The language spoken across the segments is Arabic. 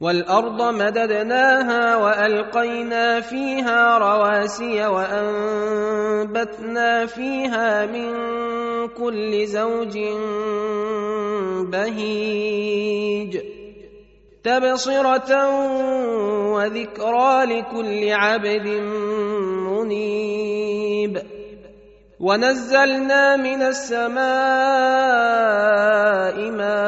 والأرض مددناها وألقينا فيها رواسي وأنبتنا فيها من كل زوج بهيج تبصرة وذكرى لكل عبد منيب ونزلنا من السماء ماء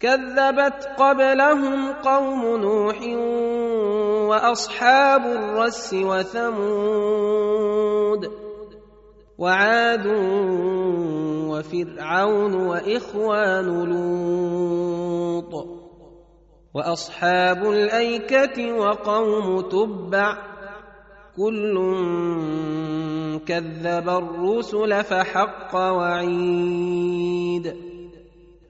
كذبت قبلهم قوم نوح وأصحاب الرس وثمود وعاد وفرعون وإخوان لوط وأصحاب الأيكة وقوم تبع كل كذب الرسل فحق وعيد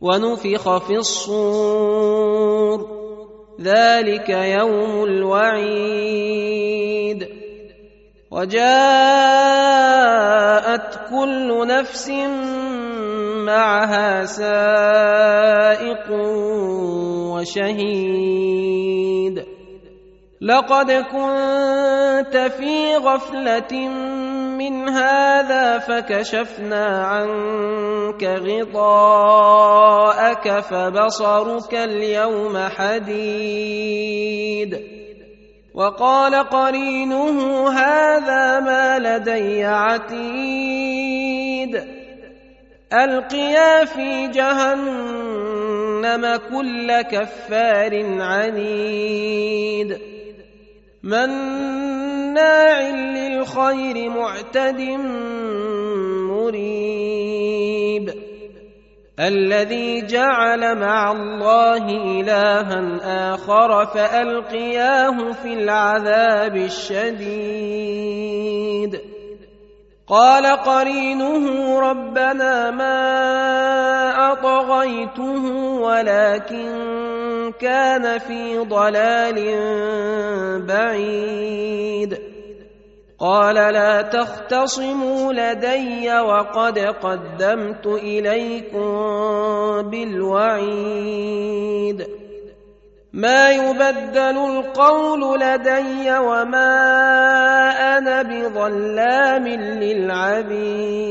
ونفخ في الصور. ذلك يوم الوعيد. وجاءت كل نفس معها سائق وشهيد. لقد كنت في غفلة من هذا فكشفنا عنك غطاءك فبصرك اليوم حديد وقال قرينه هذا ما لدي عتيد القيا في جهنم كل كفار عنيد مناع للخير معتد مريب. الذي جعل مع الله إلها آخر فألقياه في العذاب الشديد. قال قرينه ربنا ما أطغيته ولكن كان في ضلال بعيد. قال لا تختصموا لدي وقد قدمت إليكم بالوعيد. ما يبدل القول لدي وما أنا بظلام للعبيد.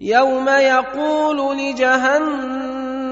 يوم يقول لجهنم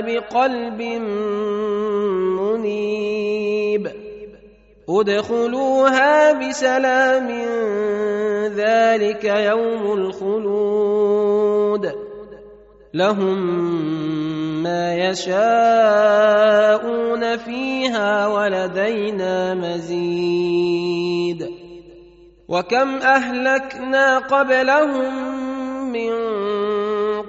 بقلب منيب. ادخلوها بسلام ذلك يوم الخلود. لهم ما يشاءون فيها ولدينا مزيد. وكم أهلكنا قبلهم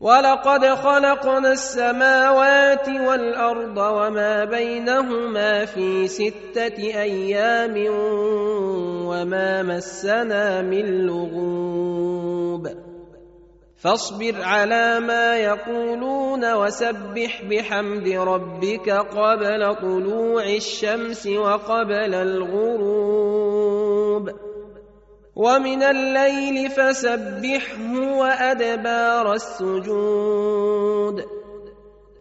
ولقد خلقنا السماوات والأرض وما بينهما في ستة أيام وما مسنا من لغوب. فاصبر على ما يقولون وسبح بحمد ربك قبل طلوع الشمس وقبل الغروب. ومن الليل فسبحه وأدبار السجود.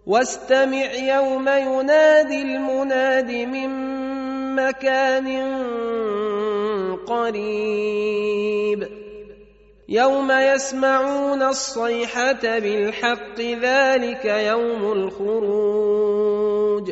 واستمع يوم ينادي المناد من مكان قريب. يوم يسمعون الصيحة بالحق ذلك يوم الخروج.